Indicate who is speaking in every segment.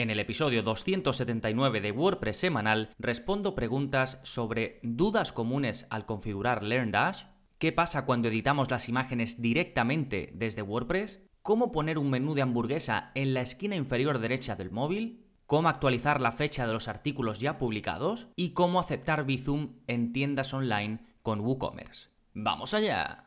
Speaker 1: En el episodio 279 de WordPress semanal respondo preguntas sobre dudas comunes al configurar LearnDash, qué pasa cuando editamos las imágenes directamente desde WordPress, cómo poner un menú de hamburguesa en la esquina inferior derecha del móvil, cómo actualizar la fecha de los artículos ya publicados y cómo aceptar Bizum en tiendas online con WooCommerce. ¡Vamos allá!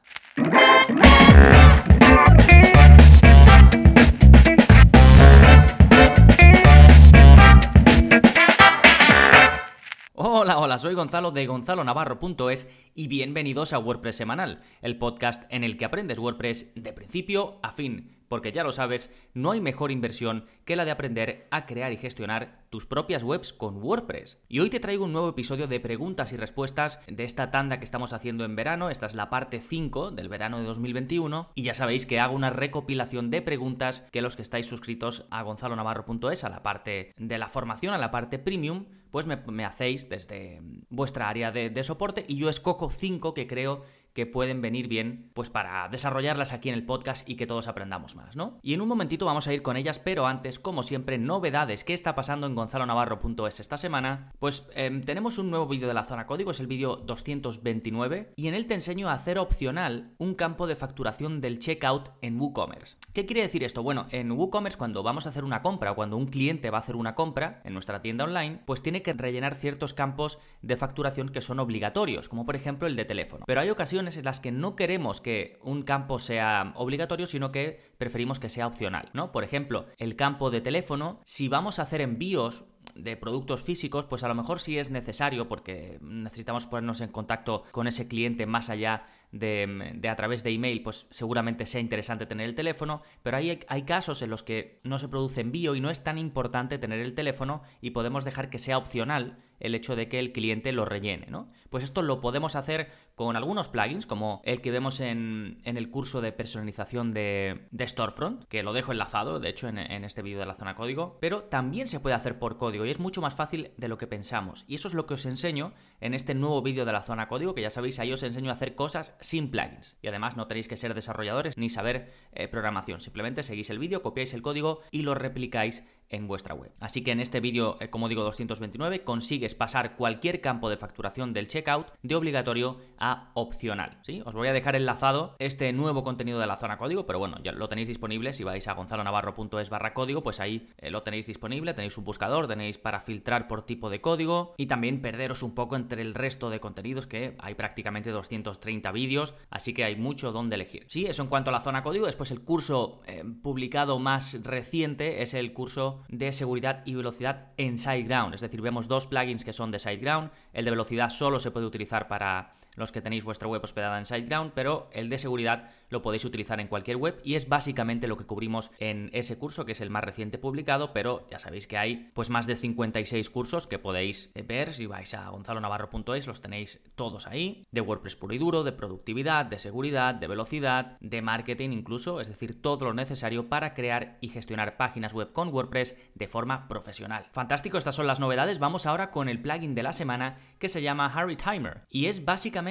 Speaker 1: Soy Gonzalo de gonzalonavarro.es y bienvenidos a WordPress Semanal, el podcast en el que aprendes WordPress de principio a fin, porque ya lo sabes, no hay mejor inversión que la de aprender a crear y gestionar tus propias webs con WordPress. Y hoy te traigo un nuevo episodio de preguntas y respuestas de esta tanda que estamos haciendo en verano, esta es la parte 5 del verano de 2021, y ya sabéis que hago una recopilación de preguntas que los que estáis suscritos a gonzalonavarro.es, a la parte de la formación, a la parte premium, pues me, hacéis desde vuestra área de, de soporte y yo escojo 5 que creo que pueden venir bien pues para desarrollarlas aquí en el podcast y que todos aprendamos más, ¿no? Y en un momentito vamos a ir con ellas, pero antes, como siempre, novedades. ¿Qué está pasando en gonzalonavarro.es esta semana? Pues em, tenemos un nuevo vídeo de la zona código, es el vídeo 229, y en él te enseño a hacer opcional un campo de facturación del checkout en WooCommerce. ¿Qué quiere decir esto? Bueno, en WooCommerce cuando vamos a hacer una compra o cuando un cliente va a hacer una compra en nuestra tienda online, pues tiene que rellenar ciertos campos de facturación que son obligatorios, como por ejemplo el de teléfono. Pero hay ocasiones en las que no queremos que un campo sea obligatorio, sino que preferimos que sea opcional, ¿no? Por ejemplo, el campo de teléfono, si vamos a hacer envíos de productos físicos, pues a lo mejor sí es necesario porque necesitamos ponernos en contacto con ese cliente más allá de, a través de email, pues seguramente sea interesante tener el teléfono, pero hay, hay casos en los que no se produce envío y no es tan importante tener el teléfono y podemos dejar que sea opcional el hecho de que el cliente lo rellene, ¿no? Pues esto lo podemos hacer con algunos plugins, como el que vemos en, el curso de personalización de, Storefront, que lo dejo enlazado, de hecho, en, en este vídeo de la zona código, pero también se puede hacer por código y es mucho más fácil de lo que pensamos. Y eso es lo que os enseño en este nuevo vídeo de la zona código, que ya sabéis, ahí os enseño a hacer cosas sin plugins. Y además no tenéis que ser desarrolladores ni saber eh, programación, simplemente seguís el vídeo, copiáis el código y lo replicáis en vuestra web. Así que en este vídeo, eh, como digo, 229, consigues pasar cualquier campo de facturación del checkout de obligatorio a opcional. ¿sí? Os voy a dejar enlazado este nuevo contenido de la zona código, pero bueno, ya lo tenéis disponible. Si vais a gonzalonavarro.es barra código, pues ahí eh, lo tenéis disponible. Tenéis un buscador, tenéis para filtrar por tipo de código y también perderos un poco entre el resto de contenidos que hay prácticamente 230 vídeos, así que hay mucho donde elegir. Sí, eso en cuanto a la zona código. Después el curso eh, publicado más reciente es el curso de seguridad y velocidad en SiteGround. Es decir, vemos dos plugins que son de SiteGround. El de velocidad solo se puede utilizar para los que tenéis vuestra web hospedada en SiteGround, pero el de seguridad lo podéis utilizar en cualquier web y es básicamente lo que cubrimos en ese curso, que es el más reciente publicado, pero ya sabéis que hay pues más de 56 cursos que podéis ver si vais a gonzalonavarro.es, los tenéis todos ahí, de WordPress puro y duro, de productividad, de seguridad, de velocidad, de marketing incluso, es decir, todo lo necesario para crear y gestionar páginas web con WordPress de forma profesional. Fantástico, estas son las novedades, vamos ahora con el plugin de la semana que se llama Harry Timer y es básicamente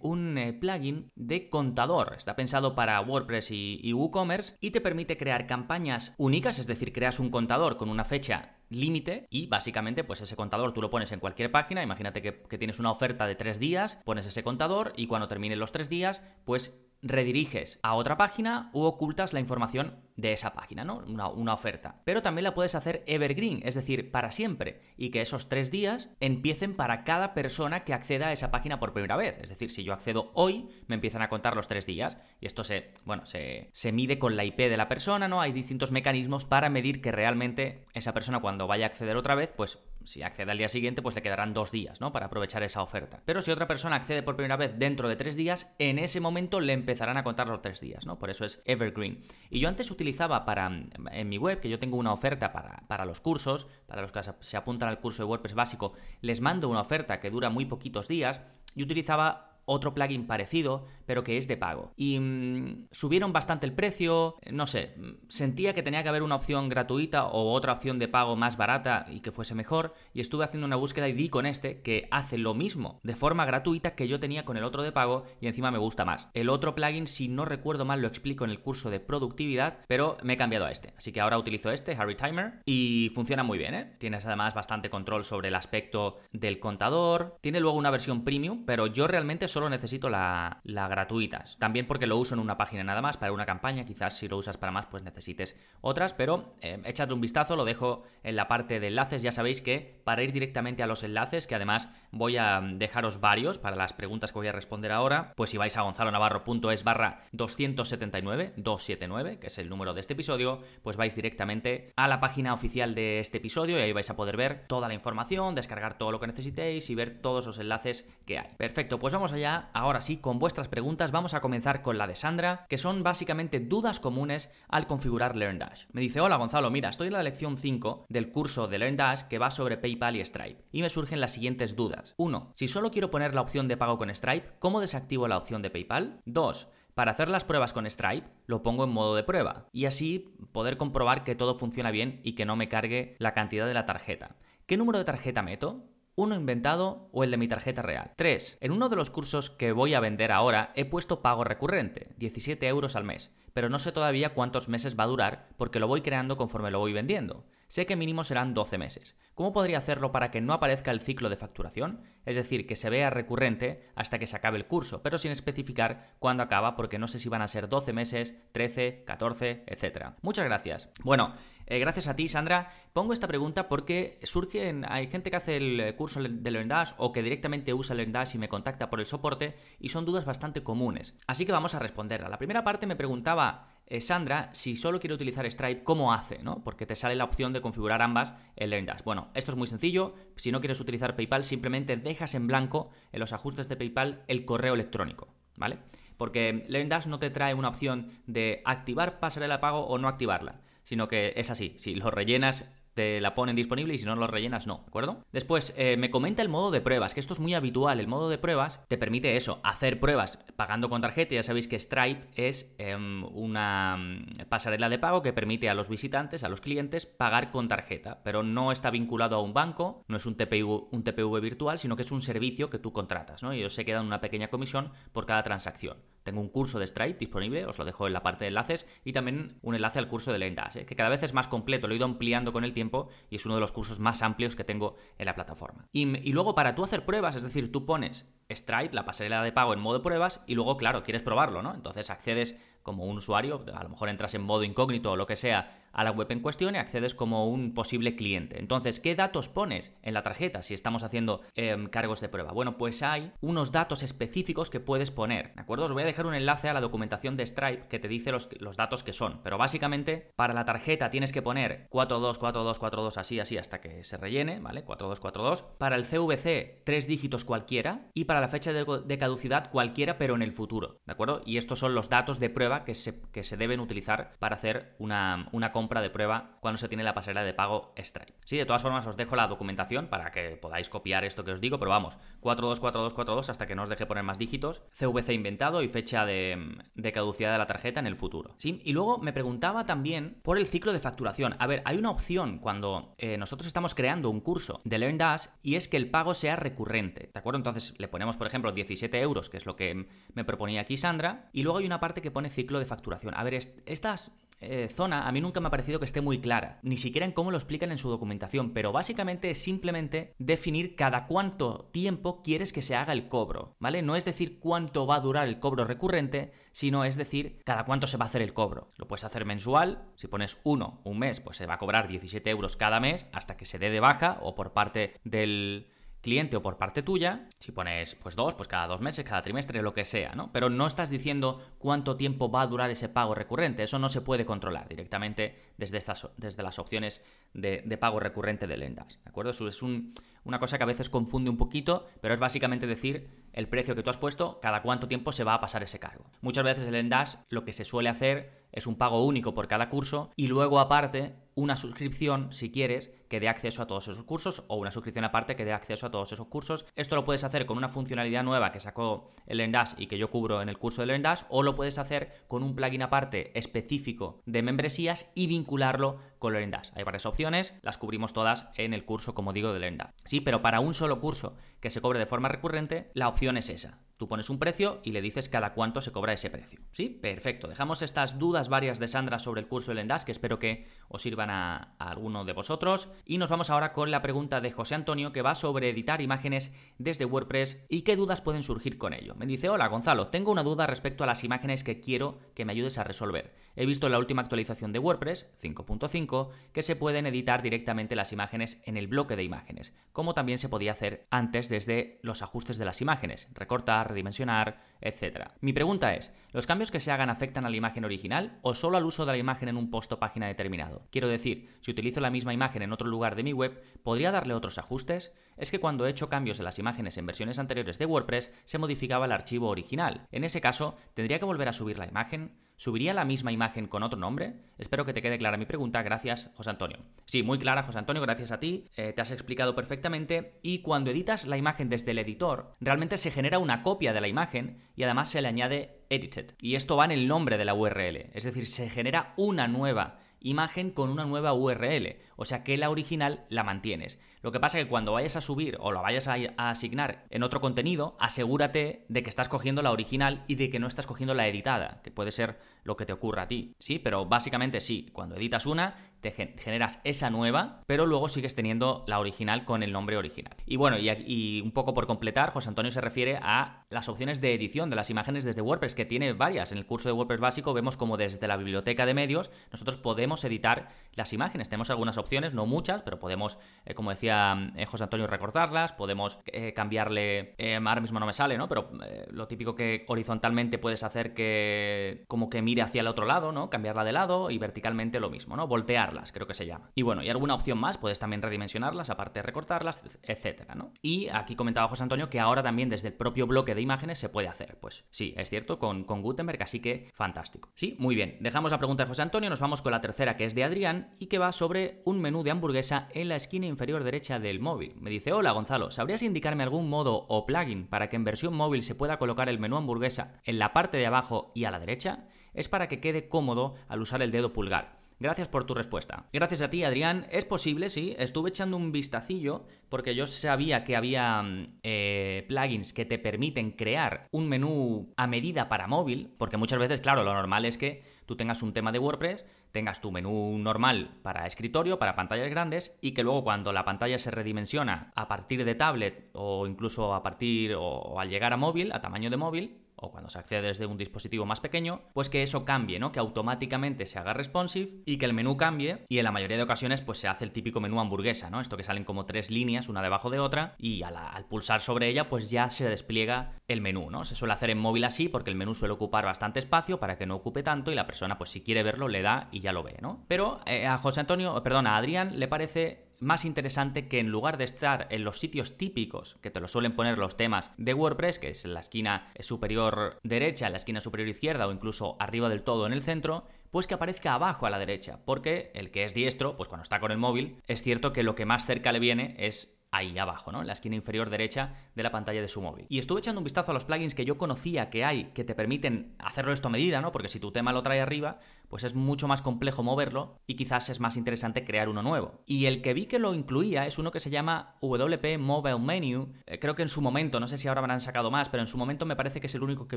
Speaker 1: un eh, plugin de contador. Está pensado para WordPress y, WooCommerce y te permite crear campañas únicas, es decir, creas un contador con una fecha límite y básicamente pues ese contador tú lo pones en cualquier página, imagínate que, que, tienes una oferta de tres días, pones ese contador y cuando terminen los tres días pues rediriges a otra página u ocultas la información de esa página, ¿no? Una, oferta. Pero también la puedes hacer evergreen, es decir, para siempre, y que esos tres días empiecen para cada persona que acceda a esa página por primera vez. Es decir, si yo accedo hoy, me empiezan a contar los tres días, y esto se, bueno, se, se mide con la IP de la persona, ¿no? Hay distintos mecanismos para medir que realmente esa persona cuando vaya a acceder otra vez, pues si accede al día siguiente, pues le quedarán dos días, ¿no? Para aprovechar esa oferta. Pero si otra persona accede por primera vez dentro de tres días, en ese momento le empezarán a contar los tres días, ¿no? Por eso es evergreen. Y yo antes utilizaba para, en mi web, que yo tengo una oferta para, para los cursos, para los que se apuntan al curso de WordPress básico, les mando una oferta que dura muy poquitos días, y utilizaba otro plugin parecido, pero que es de pago. Y mm, subieron bastante el precio, no sé, sentía que tenía que haber una opción gratuita o otra opción de pago más barata y que fuese mejor, y estuve haciendo una búsqueda y di con este que hace lo mismo de forma gratuita que yo tenía con el otro de pago y encima me gusta más. El otro plugin, si no recuerdo mal, lo explico en el curso de productividad, pero me he cambiado a este. Así que ahora utilizo este, Harry Timer, y funciona muy bien, ¿eh? Tienes además bastante control sobre el aspecto del contador. Tiene luego una versión premium, pero yo realmente solo necesito la, la gratuita. También porque lo uso en una página nada más, para una campaña. Quizás si lo usas para más, pues necesites otras, pero eh, un vistazo, lo dejo en la parte de enlaces. Ya sabéis que para ir directamente a los enlaces, que además voy a dejaros varios para las preguntas que voy a responder ahora, pues si vais a gonzalonavarro.es barra 279, 279, que es el número de este episodio, pues vais directamente a la página oficial de este episodio y ahí vais a poder ver toda la información, descargar todo lo que necesitéis y ver todos los enlaces que hay. Perfecto, pues vamos allá, ahora sí, con vuestras preguntas, vamos a comenzar con la de Sandra, que son básicamente dudas comunes al configurar LearnDash. Me dice, hola Gonzalo, mira, estoy en la lección 5 del curso de LearnDash que va sobre PayPal y Stripe, y me surgen las siguientes dudas. 1. Si solo quiero poner la opción de pago con Stripe, ¿cómo desactivo la opción de PayPal? 2. Para hacer las pruebas con Stripe, lo pongo en modo de prueba y así poder comprobar que todo funciona bien y que no me cargue la cantidad de la tarjeta. ¿Qué número de tarjeta meto? Uno inventado o el de mi tarjeta real. 3. En uno de los cursos que voy a vender ahora he puesto pago recurrente, 17 euros al mes, pero no sé todavía cuántos meses va a durar porque lo voy creando conforme lo voy vendiendo. Sé que mínimo serán 12 meses. ¿Cómo podría hacerlo para que no aparezca el ciclo de facturación? Es decir, que se vea recurrente hasta que se acabe el curso, pero sin especificar cuándo acaba porque no sé si van a ser 12 meses, 13, 14, etc. Muchas gracias. Bueno, eh, gracias a ti, Sandra. Pongo esta pregunta porque surgen, hay gente que hace el curso de LearnDash o que directamente usa LearnDash y me contacta por el soporte y son dudas bastante comunes. Así que vamos a responderla. La primera parte me preguntaba eh, Sandra, si solo quiere utilizar Stripe, ¿cómo hace? ¿no? Porque te sale la opción de configurar ambas en LearnDash. Bueno, esto es muy sencillo. Si no quieres utilizar PayPal, simplemente dejas en blanco en los ajustes de PayPal el correo electrónico, ¿vale? Porque LearnDash no te trae una opción de activar pasarela de pago o no activarla, sino que es así. Si lo rellenas te la ponen disponible y si no lo rellenas, no, ¿de acuerdo? Después, eh, me comenta el modo de pruebas, que esto es muy habitual. El modo de pruebas te permite eso, hacer pruebas pagando con tarjeta. Ya sabéis que Stripe es em, una mm, pasarela de pago que permite a los visitantes, a los clientes, pagar con tarjeta, pero no está vinculado a un banco, no es un TPV, un TPV virtual, sino que es un servicio que tú contratas, ¿no? Y ellos se quedan una pequeña comisión por cada transacción. Tengo un curso de Stripe disponible, os lo dejo en la parte de enlaces, y también un enlace al curso de Lendash, ¿eh? que cada vez es más completo, lo he ido ampliando con el tiempo y es uno de los cursos más amplios que tengo en la plataforma. Y, y luego para tú hacer pruebas, es decir, tú pones Stripe, la pasarela de pago en modo pruebas, y luego, claro, quieres probarlo, ¿no? Entonces accedes como un usuario, a lo mejor entras en modo incógnito o lo que sea a la web en cuestión y accedes como un posible cliente. Entonces, ¿qué datos pones en la tarjeta si estamos haciendo em, cargos de prueba? Bueno, pues hay unos datos específicos que puedes poner, ¿de acuerdo? Os voy a dejar un enlace a la documentación de Stripe que te dice los, los datos que son, pero básicamente para la tarjeta tienes que poner 424242 así, así hasta que se rellene, ¿vale? 4242. Para el CVC, tres dígitos cualquiera y para la fecha de caducidad cualquiera, pero en el futuro, ¿de acuerdo? Y estos son los datos de prueba que se, deben utilizar para hacer una, una compra de prueba cuando se tiene la pasarela de pago Stripe. Sí, de todas formas os dejo la documentación para que podáis copiar esto que os digo, pero vamos, 424242 hasta que no os deje poner más dígitos, CVC inventado y fecha de, caducidad de la tarjeta en el futuro. ¿sí? Y luego me preguntaba también por el ciclo de facturación. A ver, hay una opción cuando eh, nosotros estamos creando un curso de LearnDash y es que el pago sea recurrente, ¿de acuerdo? Entonces le ponemos, por ejemplo, 17 euros, que es lo que me proponía aquí Sandra, y luego hay una parte que pone ciclo de facturación. A ver, estas eh, zona a mí nunca me ha parecido que esté muy clara, ni siquiera en cómo lo explican en su documentación, pero básicamente es simplemente definir cada cuánto tiempo quieres que se haga el cobro, ¿vale? No es decir cuánto va a durar el cobro recurrente, sino es decir cada cuánto se va a hacer el cobro. Lo puedes hacer mensual, si pones uno, un mes, pues se va a cobrar 17 euros cada mes hasta que se dé de baja o por parte del cliente o por parte tuya, si pones pues dos, pues cada dos meses, cada trimestre, lo que sea, ¿no? Pero no estás diciendo cuánto tiempo va a durar ese pago recurrente, eso no se puede controlar directamente desde, estas, desde las opciones de, pago recurrente de Lendas, ¿de acuerdo? Es una cosa que a veces confunde un poquito, pero es básicamente decir el precio que tú has puesto, cada cuánto tiempo se va a pasar ese cargo. Muchas veces el Endash lo que se suele hacer es un pago único por cada curso y luego aparte una suscripción, si quieres, que dé acceso a todos esos cursos o una suscripción aparte que dé acceso a todos esos cursos. Esto lo puedes hacer con una funcionalidad nueva que sacó el Endash y que yo cubro en el curso del Endash o lo puedes hacer con un plugin aparte específico de membresías y vincularlo con el Endash. Hay varias opciones, las cubrimos todas en el curso, como digo, del Endash. Sí, pero para un solo curso que se cobre de forma recurrente, la opción es esa. Tú pones un precio y le dices cada cuánto se cobra ese precio. ¿Sí? Perfecto. Dejamos estas dudas varias de Sandra sobre el curso del Endash que espero que os sirvan a, alguno de vosotros. Y nos vamos ahora con la pregunta de José Antonio que va sobre editar imágenes desde WordPress y qué dudas pueden surgir con ello. Me dice, hola Gonzalo, tengo una duda respecto a las imágenes que quiero que me ayudes a resolver. He visto la última actualización de WordPress, 5.5, que se pueden editar directamente las imágenes en el bloque de imágenes, como también se podía hacer antes desde los ajustes de las imágenes, recortar, redimensionar, etc. Mi pregunta es, ¿los cambios que se hagan afectan a la imagen original o solo al uso de la imagen en un post o página determinado? Quiero decir, si utilizo la misma imagen en otro lugar de mi web, ¿podría darle otros ajustes? Es que cuando he hecho cambios en las imágenes en versiones anteriores de WordPress, se modificaba el archivo original. En ese caso, ¿tendría que volver a subir la imagen? ¿Subiría la misma imagen con otro nombre? Espero que te quede clara mi pregunta. Gracias, José Antonio. Sí, muy clara, José Antonio, gracias a ti. Eh, te has explicado perfectamente. Y cuando editas la imagen desde el editor, realmente se genera una copia de la imagen y además se le añade edited. Y esto va en el nombre de la URL. Es decir, se genera una nueva imagen con una nueva URL. O sea que la original la mantienes. Lo que pasa es que cuando vayas a subir o lo vayas a, asignar en otro contenido, asegúrate de que estás cogiendo la original y de que no estás cogiendo la editada, que puede ser lo que te ocurra a ti. Sí, pero básicamente sí, cuando editas una, te generas esa nueva, pero luego sigues teniendo la original con el nombre original. Y bueno, y, y, un poco por completar, José Antonio se refiere a las opciones de edición de las imágenes desde WordPress, que tiene varias. En el curso de WordPress básico vemos como desde la biblioteca de medios nosotros podemos editar las imágenes. Tenemos algunas opciones, no muchas, pero podemos, eh, como decía eh, José Antonio, recortarlas, podemos eh, cambiarle, ahora mismo no me sale, ¿no? Pero lo típico que horizontalmente puedes hacer que como que mire hacia el otro lado, ¿no? Cambiarla de lado y verticalmente lo mismo, ¿no? Voltearlas, creo que se llama. Y bueno, y alguna opción más, puedes también redimensionarlas, aparte de recortarlas, etcétera, ¿no? Y aquí comentaba José Antonio que ahora también desde el propio bloque de imágenes se puede hacer. Pues sí, es cierto, con, con Gutenberg, así que fantástico. Sí, muy bien. Dejamos la pregunta de José Antonio, nos vamos con la tercera que es de Adrián y que va sobre un menú de hamburguesa en la esquina inferior derecha del móvil. Me dice, hola Gonzalo, ¿sabrías indicarme algún modo o plugin para que en versión móvil se pueda colocar el menú hamburguesa en la parte de abajo y a la derecha? Es para que quede cómodo al usar el dedo pulgar. Gracias por tu respuesta. Gracias a ti, Adrián. Es posible, sí. Estuve echando un vistacillo porque yo sabía que había mm, eh, plugins que te permiten crear un menú a medida para móvil, porque muchas veces, claro, lo normal es que tú tengas un tema de WordPress, tengas tu menú normal para escritorio, para pantallas grandes, y que luego cuando la pantalla se redimensiona a partir de tablet o incluso a partir o al llegar a móvil, a tamaño de móvil, o cuando se accede desde un dispositivo más pequeño, pues que eso cambie, ¿no? Que automáticamente se haga responsive y que el menú cambie y en la mayoría de ocasiones pues se hace el típico menú hamburguesa, ¿no? Esto que salen como tres líneas, una debajo de otra y al, pulsar sobre ella pues ya se despliega el menú, ¿no? Se suele hacer en móvil así porque el menú suele ocupar bastante espacio para que no ocupe tanto y la persona pues si quiere verlo le da y ya lo ve, ¿no? Pero eh, a José Antonio, perdón, a Adrián le parece más interesante que en lugar de estar en los sitios típicos que te lo suelen poner los temas de WordPress, que es en la esquina superior derecha, en la esquina superior izquierda o incluso arriba del todo en el centro, pues que aparezca abajo a la derecha, porque el que es diestro, pues cuando está con el móvil, es cierto que lo que más cerca le viene es ahí abajo, ¿no? En la esquina inferior derecha de la pantalla de su móvil. Y estuve echando un vistazo a los plugins que yo conocía que hay que te permiten hacerlo esto a medida, ¿no? Porque si tu tema lo trae arriba, pues es mucho más complejo moverlo y quizás es más interesante crear uno nuevo. Y el que vi que lo incluía es uno que se llama WP Mobile Menu. Eh, creo que en su momento, no sé si ahora habrán sacado más, pero en su momento me parece que es el único que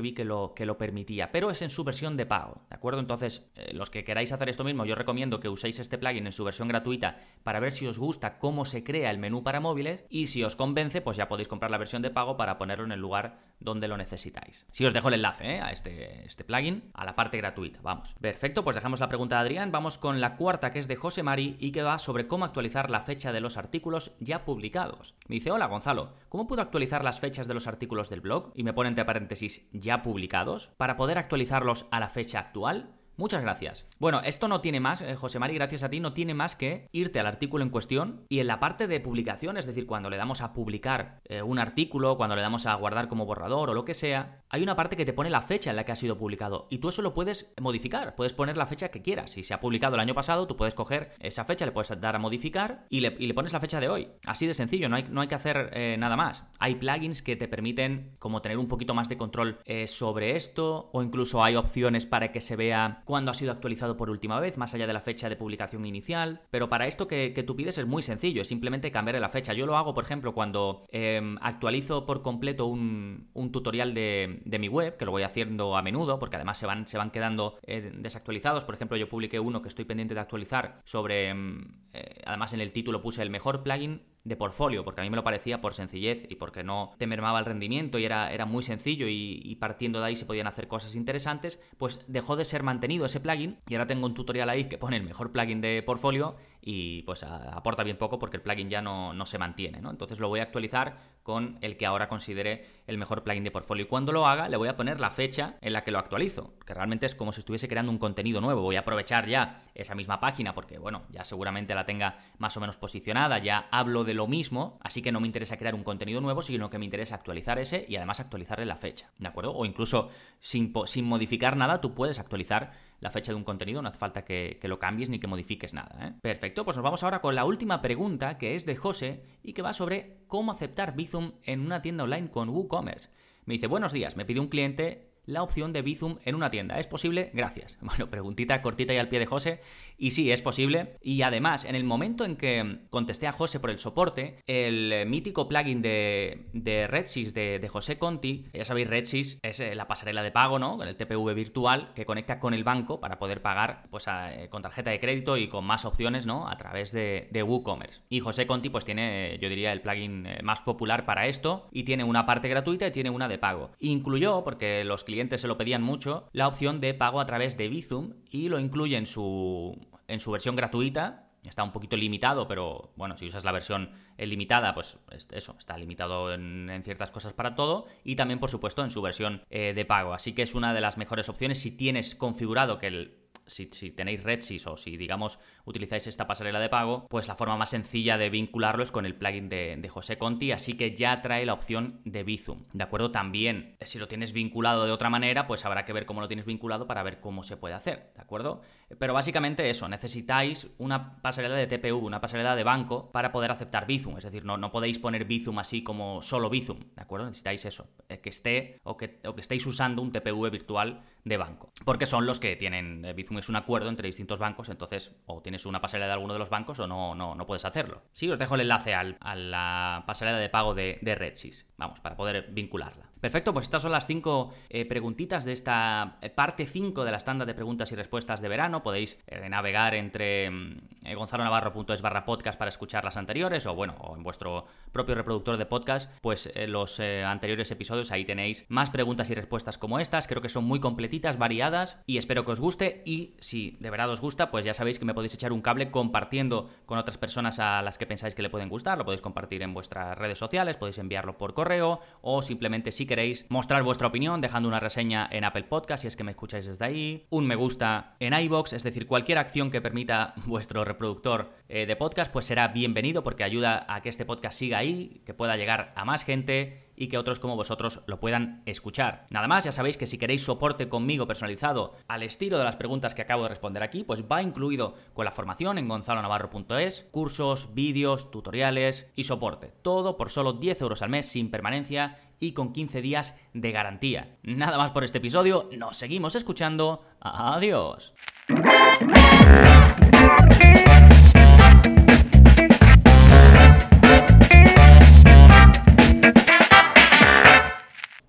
Speaker 1: vi que lo, que lo permitía. Pero es en su versión de pago, ¿de acuerdo? Entonces, eh, los que queráis hacer esto mismo, yo recomiendo que uséis este plugin en su versión gratuita para ver si os gusta cómo se crea el menú para móviles y si os convence, pues ya podéis comprar la versión de pago para ponerlo en el lugar donde lo necesitáis. Si os dejo el enlace ¿eh? a este, este plugin, a la parte gratuita, vamos. Perfecto pues dejamos la pregunta de Adrián, vamos con la cuarta que es de José Mari y que va sobre cómo actualizar la fecha de los artículos ya publicados. Me dice, hola Gonzalo, ¿cómo puedo actualizar las fechas de los artículos del blog? Y me pone entre paréntesis ya publicados, para poder actualizarlos a la fecha actual. Muchas gracias. Bueno, esto no tiene más, eh, José Mari, gracias a ti, no tiene más que irte al artículo en cuestión y en la parte de publicación, es decir, cuando le damos a publicar eh, un artículo, cuando le damos a guardar como borrador o lo que sea, hay una parte que te pone la fecha en la que ha sido publicado y tú eso lo puedes modificar, puedes poner la fecha que quieras. Si se ha publicado el año pasado, tú puedes coger esa fecha, le puedes dar a modificar y le, pones la fecha de hoy. Así de sencillo, no hay, no hay que hacer eh, nada más. Hay plugins que te permiten como tener un poquito más de control sobre esto o incluso hay opciones para que se vea cuándo ha sido actualizado por última vez, más allá de la fecha de publicación inicial. Pero para esto que, tú pides es muy sencillo, es simplemente cambiar la fecha. Yo lo hago, por ejemplo, cuando em, actualizo por completo un, tutorial de, mi web, que lo voy haciendo a menudo, porque además se van, se van quedando eh, desactualizados. Por ejemplo, yo publiqué uno que estoy pendiente de actualizar sobre, em, eh, además en el título puse el mejor plugin de portfolio, porque a mí me lo parecía por sencillez y porque no te mermaba el rendimiento y era, era muy sencillo y, partiendo de ahí se podían hacer cosas interesantes, pues dejó de ser mantenido ese plugin y ahora tengo un tutorial ahí que pone el mejor plugin de portfolio y pues aporta bien poco porque el plugin ya no, no se mantiene, ¿no? Entonces lo voy a actualizar con el que ahora considere el mejor plugin de portfolio y cuando lo haga le voy a poner la fecha en la que lo actualizo, que realmente es como si estuviese creando un contenido nuevo, voy a aprovechar ya esa misma página porque bueno, ya seguramente la tenga más o menos posicionada, ya hablo de lo mismo, así que no me interesa crear un contenido nuevo, sino que me interesa actualizar ese y además actualizarle la fecha, ¿de acuerdo? O incluso sin, sin modificar nada, tú puedes actualizar la fecha de un contenido, no hace falta que, lo cambies ni que modifiques nada. ¿eh? Perfecto, pues nos vamos ahora con la última pregunta que es de José y que va sobre cómo aceptar Bizum en una tienda online con WooCommerce. Me dice, buenos días, me pide un cliente la opción de Bizum en una tienda. ¿Es posible? Gracias. Bueno, preguntita cortita y al pie de José. Y sí, es posible. Y además, en el momento en que contesté a José por el soporte, el mítico plugin de, de RedSys de, José Conti, ya sabéis, RedSys es eh, la pasarela de pago, ¿no? Con el TPV virtual que conecta con el banco para poder pagar pues, eh, con tarjeta de crédito y con más opciones, ¿no? A través de, de WooCommerce. Y José Conti, pues tiene, yo diría, el plugin eh, más popular para esto y tiene una parte gratuita y tiene una de pago. Incluyó, porque los clientes se lo pedían mucho, la opción de pago a través de Bizum y lo incluye en su, en su versión gratuita. Está un poquito limitado, pero bueno, si usas la versión limitada, pues eso, está limitado en, ciertas cosas para todo. Y también, por supuesto, en su versión eh, de pago. Así que es una de las mejores opciones si tienes configurado que el si, tenéis RedSys o si, digamos, utilizáis esta pasarela de pago, pues la forma más sencilla de vincularlo es con el plugin de, de José Conti, así que ya trae la opción de Bizum. ¿De acuerdo? También, si lo tienes vinculado de otra manera, pues habrá que ver cómo lo tienes vinculado para ver cómo se puede hacer, ¿de acuerdo? Pero básicamente eso, necesitáis una pasarela de TPU, una pasarela de banco para poder aceptar Bizum, es decir, no, no podéis poner Bizum así como solo Bizum, ¿de acuerdo? Necesitáis eso, eh, que esté o que, o que estéis usando un TPV virtual de banco, porque son los que tienen eh, Bizum es un acuerdo entre distintos bancos, entonces o tienes una pasarela de alguno de los bancos o no, no, no puedes hacerlo. Sí, os dejo el enlace al, a la pasarela de pago de, de RedSys, vamos, para poder vincularla. Perfecto, pues estas son las cinco eh, preguntitas de esta eh, parte 5 de la estándar de preguntas y respuestas de verano. Podéis eh, navegar entre mm, gonzalonavarro.es barra podcast para escuchar las anteriores o bueno, o en vuestro propio reproductor de podcast, pues los anteriores episodios ahí tenéis más preguntas y respuestas como estas. Creo que son muy completitas, variadas y espero que os guste y si de verdad os gusta, pues ya sabéis que me podéis echar un cable compartiendo con otras personas a las que pensáis que le pueden gustar. Lo podéis compartir en vuestras redes sociales, podéis enviarlo por correo o simplemente si queréis mostrar vuestra opinión dejando una reseña en Apple Podcast si es que me escucháis desde ahí, un me gusta en iBox, es decir, cualquier acción que permita vuestro reproductor eh, de podcast, pues será bienvenido porque ayuda a que este podcast siga ahí, que pueda llegar a más gente y que otros como vosotros lo puedan escuchar. Nada más, ya sabéis que si queréis soporte conmigo personalizado al estilo de las preguntas que acabo de responder aquí, pues va incluido con la formación en gonzalonavarro.es, cursos, vídeos, tutoriales y soporte. Todo por solo 10 euros al mes sin permanencia y con 15 días de garantía. Nada más por este episodio, nos seguimos escuchando. Adiós.